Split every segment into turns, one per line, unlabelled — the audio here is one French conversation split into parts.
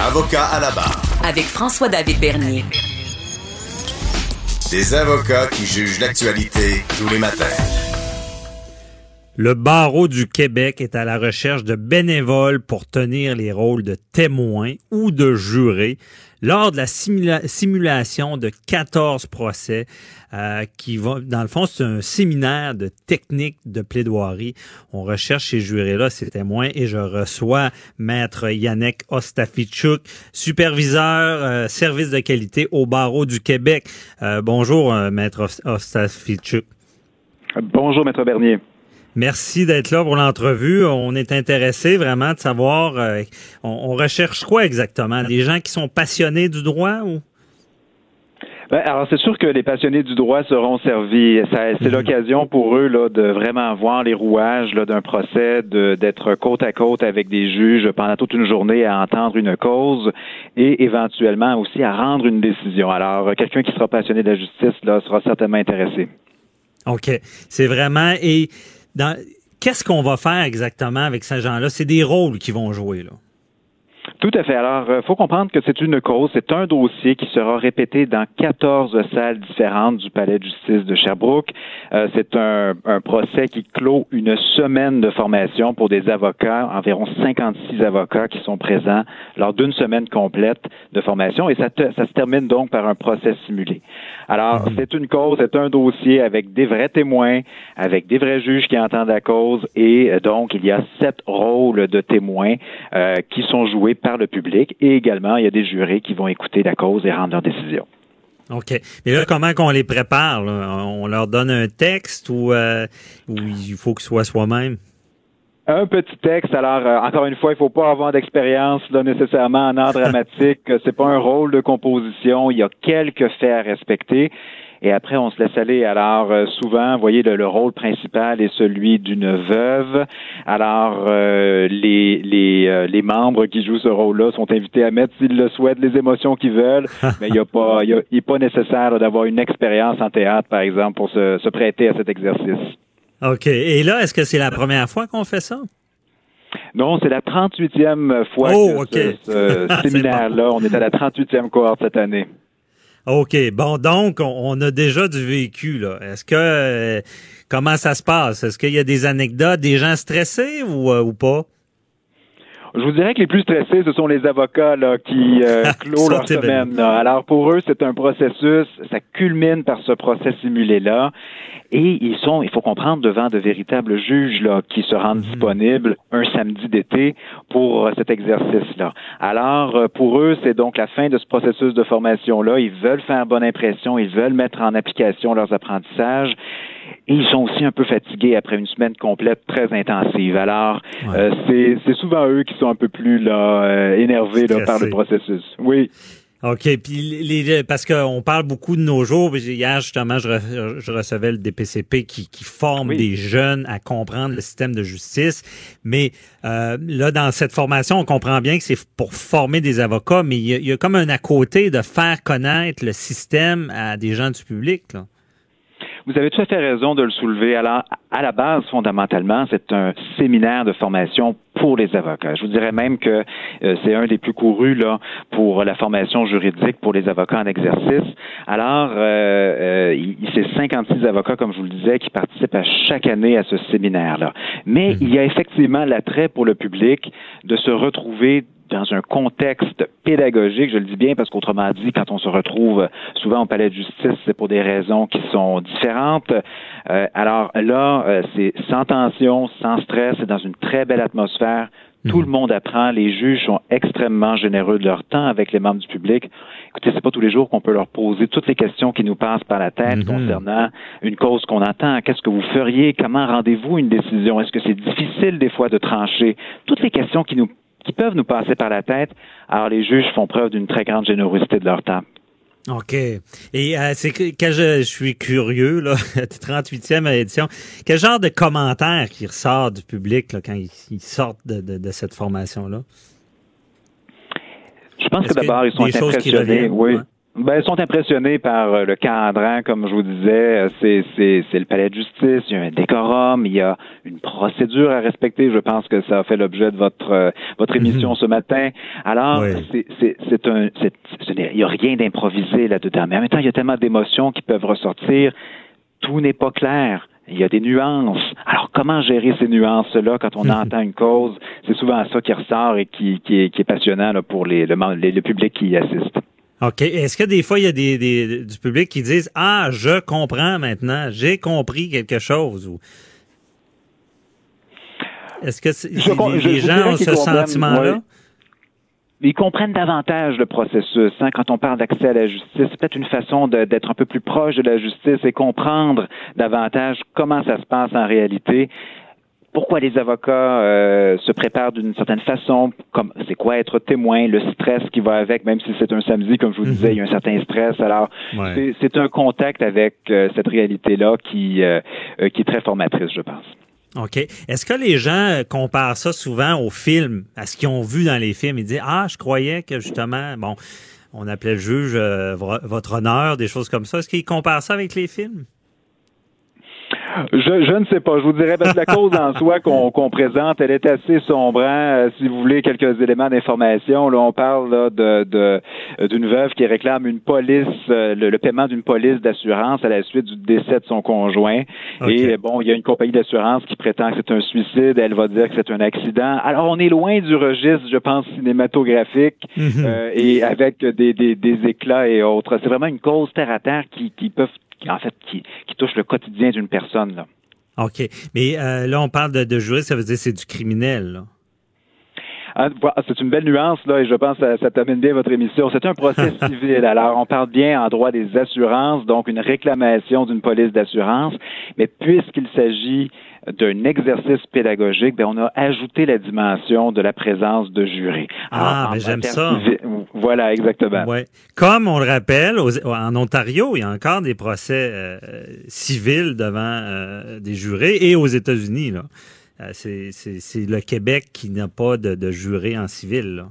Avocat à la barre.
Avec François-David Bernier.
Des avocats qui jugent l'actualité tous les matins.
Le barreau du Québec est à la recherche de bénévoles pour tenir les rôles de témoins ou de jurés lors de la simulation de 14 procès euh, qui vont, dans le fond, c'est un séminaire de techniques de plaidoirie. On recherche ces jurés-là, ces témoins, et je reçois Maître Yannick Ostafichuk, superviseur euh, service de qualité au barreau du Québec. Euh, bonjour, Maître Ostafichuk.
Bonjour, Maître Bernier.
Merci d'être là pour l'entrevue. On est intéressé vraiment de savoir, euh, on, recherche quoi exactement? Des gens qui sont passionnés du droit ou?
Ben, alors c'est sûr que les passionnés du droit seront servis. C'est mhm. l'occasion pour eux là, de vraiment voir les rouages d'un procès, d'être côte à côte avec des juges pendant toute une journée à entendre une cause et éventuellement aussi à rendre une décision. Alors quelqu'un qui sera passionné de la justice là sera certainement intéressé.
OK. C'est vraiment et Qu'est-ce qu'on va faire exactement avec ces gens-là? C'est des rôles qu'ils vont jouer, là.
Tout à fait. Alors, il euh, faut comprendre que c'est une cause, c'est un dossier qui sera répété dans 14 salles différentes du Palais de justice de Sherbrooke. Euh, c'est un, procès qui clôt une semaine de formation pour des avocats, environ 56 avocats qui sont présents lors d'une semaine complète de formation, et ça, ça se termine donc par un procès simulé. Alors, mhm. c'est une cause, c'est un dossier avec des vrais témoins, avec des vrais juges qui entendent la cause, et euh, donc il y a sept rôles de témoins qui sont joués par le public et également, il y a des jurés qui vont écouter la cause et rendre leur décision.
OK. Mais là, comment qu'on les prépare? On leur donne un texte ou, euh, il faut que ce soit soi-même?
Un petit texte. Alors, euh, encore une fois, il ne faut pas avoir d'expérience nécessairement en art dramatique. C'est pas un rôle de composition. Il y a quelques faits à respecter et après on se laisse aller. Alors euh, souvent, vous voyez, le, rôle principal est celui d'une veuve. Alors euh, les les, euh, les membres qui jouent ce rôle-là sont invités à mettre, s'ils le souhaitent, les émotions qu'ils veulent, mais il n'y a pas il est pas nécessaire d'avoir une expérience en théâtre, par exemple, pour se, se prêter à cet exercice.
OK. Et là, est-ce que c'est la première fois qu'on fait ça?
Non, c'est la 38e fois
oh,
que ce, séminaire-là. On est à la 38e cohorte cette année.
OK. Bon, donc, on a déjà du vécu, là. Est-ce que, euh, comment ça se passe? Est-ce qu'il y a des anecdotes, des gens stressés ou, euh, ou pas?
Je vous dirais que les plus stressés, ce sont les avocats là, qui euh, clôt leur semaine. Alors pour eux, c'est un processus, ça culmine par ce procès simulé-là. Et ils sont, il faut comprendre, devant de véritables juges là, qui se rendent mhm. disponibles un samedi d'été pour euh, cet exercice-là. Alors, euh, pour eux, c'est donc la fin de ce processus de formation-là. Ils veulent faire bonne impression, ils veulent mettre en application leurs apprentissages. Et ils sont aussi un peu fatigués après une semaine complète très intensive. Alors, euh, c'est souvent eux qui sont un peu plus là, énervés là, par le processus. Oui.
OK. Puis les, parce qu'on parle beaucoup de nos jours. Hier, justement, je, recevais le DPCP qui, qui forme des jeunes à comprendre le système de justice. Mais euh, là, dans cette formation, on comprend bien que c'est pour former des avocats, mais il y, a, il y, a, comme un à côté de faire connaître le système à des gens du public. Là.
Vous avez tout à fait raison de le soulever. Alors, à la base, fondamentalement, c'est un séminaire de formation pour les avocats. Je vous dirais même que euh, c'est un des plus courus là pour la formation juridique pour les avocats en exercice. Alors, euh, euh, c'est 56 avocats, comme je vous le disais, qui participent à chaque année à ce séminaire-là. Mais mhm. il y a effectivement l'attrait pour le public de se retrouver dans un contexte pédagogique, je le dis bien parce qu'autrement dit, quand on se retrouve souvent au palais de justice, c'est pour des raisons qui sont différentes. Euh, alors là, euh, c'est sans tension, sans stress, c'est dans une très belle atmosphère. Tout mhm. le monde apprend. Les juges sont extrêmement généreux de leur temps avec les membres du public. Écoutez, c'est pas tous les jours qu'on peut leur poser toutes les questions qui nous passent par la tête mhm. concernant une cause qu'on entend. Qu'est-ce que vous feriez? Comment rendez-vous une décision? Est-ce que c'est difficile des fois de trancher? Toutes les questions qui nous qui peuvent nous passer par la tête. Alors les juges font preuve d'une très grande générosité de leur temps.
OK. Et euh, c'est que quand je, suis curieux, là, 38e édition, quel genre de commentaires qui ressort du public là, quand ils, sortent de, cette formation-là?
Je pense que d'abord, ils sont impressionnés. oui. Ben, ils sont impressionnés par euh, le cadran, comme je vous disais. Euh, c'est, c'est, c'est le palais de justice, il y a un décorum, il y a une procédure à respecter. Je pense que ça a fait l'objet de votre euh, votre mhm. émission ce matin. Alors, c'est, c'est, c'est un, c'est, il n'y a rien d'improvisé là-dedans. Mais en même temps, il y a tellement d'émotions qui peuvent ressortir. Tout n'est pas clair. Il y a des nuances. Alors, comment gérer ces nuances-là quand on entend une cause? C'est souvent ça qui ressort et qui, qui, est, qui est passionnant là, pour les, le, le public qui y assiste.
OK. Est-ce que des fois, il y a des, des, du public qui disent Ah, je comprends maintenant, j'ai compris quelque chose ou Est-ce que les, gens ont ce sentiment-là?
Ils comprennent davantage le processus. Hein, quand on parle d'accès à la justice, c'est peut-être une façon d'être un peu plus proche de la justice et comprendre davantage comment ça se passe en réalité pourquoi les avocats euh, se préparent d'une certaine façon, comme c'est quoi être témoin, le stress qui va avec, même si c'est un samedi, comme je vous mhm. disais, il y a un certain stress. Alors, c'est un contact avec euh, cette réalité-là qui, euh, qui est très formatrice, je pense.
OK. Est-ce que les gens comparent ça souvent aux films, à ce qu'ils ont vu dans les films? Ils disent Ah, je croyais que justement, bon, on appelait le juge votre honneur, des choses comme ça. Est-ce qu'ils comparent ça avec les films?
Je, je, ne sais pas. Je vous dirais parce que la cause en soi qu'on présente, elle est assez sombre. Euh, si vous voulez quelques éléments d'information, là, on parle de d'une veuve qui réclame une police, euh, le, paiement d'une police d'assurance à la suite du décès de son conjoint. Et bon, il y a une compagnie d'assurance qui prétend que c'est un suicide. Elle va dire que c'est un accident. Alors, on est loin du registre, je pense, cinématographique mhm. euh, et avec des, des, des éclats et autres. C'est vraiment une cause terre à terre qui, qui peuvent qui, en fait, qui, qui touche le quotidien d'une personne. Là.
OK. Mais euh, là, on parle de, de juriste, ça veut dire que c'est du criminel. Là.
Ah, c'est une belle nuance, là, et je pense que ça, ça termine bien votre émission. C'est un procès civil. Alors, on parle bien en droit des assurances, donc une réclamation d'une police d'assurance, mais puisqu'il s'agit d'un exercice pédagogique, ben, on a ajouté la dimension de la présence de jurés.
Ah, mais j'aime ça.
Voilà, exactement.
Ouais. Comme on le rappelle, en Ontario, il y a encore des procès euh, civils devant euh, des jurés et aux États-Unis. Là. Euh, c'est le Québec qui n'a pas de, de jurés en civil. Là.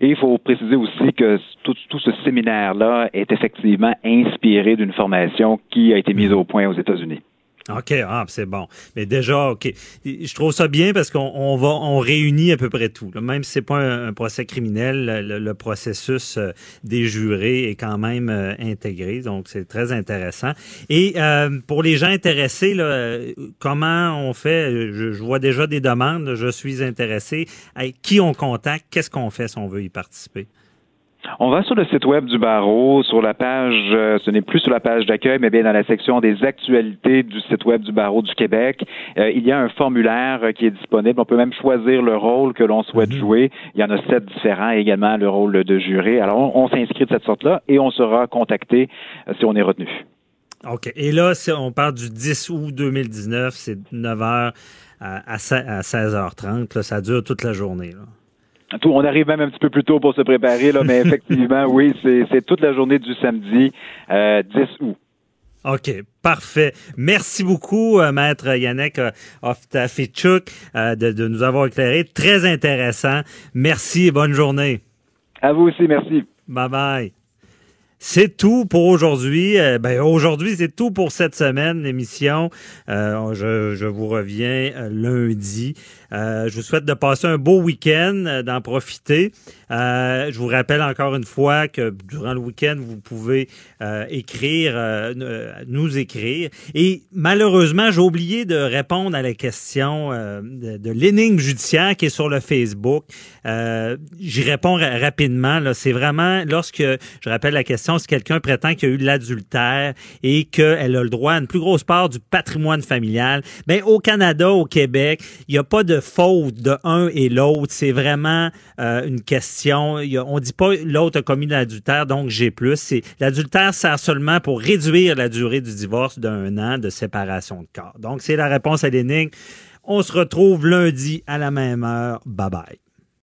Et il faut préciser aussi que tout, tout ce séminaire-là est effectivement inspiré d'une formation qui a été mise au point aux États-Unis.
OK, ah, c'est bon. Mais déjà, OK. Je trouve ça bien parce qu'on va, on réunit à peu près tout. Même si c'est pas un, procès criminel, le, processus euh, des jurés est quand même euh, intégré. Donc, c'est très intéressant. Et euh, pour les gens intéressés, là, comment on fait? Je, vois déjà des demandes. Je suis intéressé. Qui on contacte? Qu'est-ce qu'on fait si on veut y participer?
On va sur le site web du barreau, sur la page, euh, ce n'est plus sur la page d'accueil, mais bien dans la section des actualités du site web du barreau du Québec. Euh, il y a un formulaire euh, qui est disponible. On peut même choisir le rôle que l'on souhaite mhm. jouer. Il y en a sept différents, également le rôle de juré. Alors, on, on s'inscrit de cette sorte-là et on sera contacté si on est retenu.
OK. Et là, on parle du 10 août 2019, c'est 9h à 16h30. ça dure toute la journée. Là
on arrive même un petit peu plus tôt pour se préparer, là, mais effectivement, oui, c'est toute la journée du samedi 10 euh, août.
OK, parfait. Merci beaucoup, euh, Maître Yannick euh, Oftafichuk, de, de nous avoir éclairé. Très intéressant. Merci et bonne journée.
À vous aussi, merci.
Bye bye. C'est tout pour aujourd'hui. Euh, ben, aujourd'hui, c'est tout pour cette semaine, l'émission. Euh, je, je, vous reviens euh, lundi. Je vous souhaite de passer un beau week-end, d'en profiter. je vous rappelle encore une fois que durant le week-end, vous pouvez écrire, nous écrire. Et malheureusement, j'ai oublié de répondre à la question de, l'énigme judiciaire qui est sur le Facebook. J'y réponds rapidement. C'est vraiment lorsque je rappelle la question si quelqu'un prétend qu'il y a eu de l'adultère et qu'elle a le droit à une plus grosse part du patrimoine familial, ben au Canada, au Québec, il n'y a pas de faute de un et l'autre. C'est vraiment euh, une question. On dit pas l'autre a commis de l'adultère, donc j'ai plus. l'adultère sert seulement pour réduire la durée du divorce d'un an de séparation de corps. Donc c'est la réponse à l'énigme. On se retrouve lundi à la même heure. Bye bye.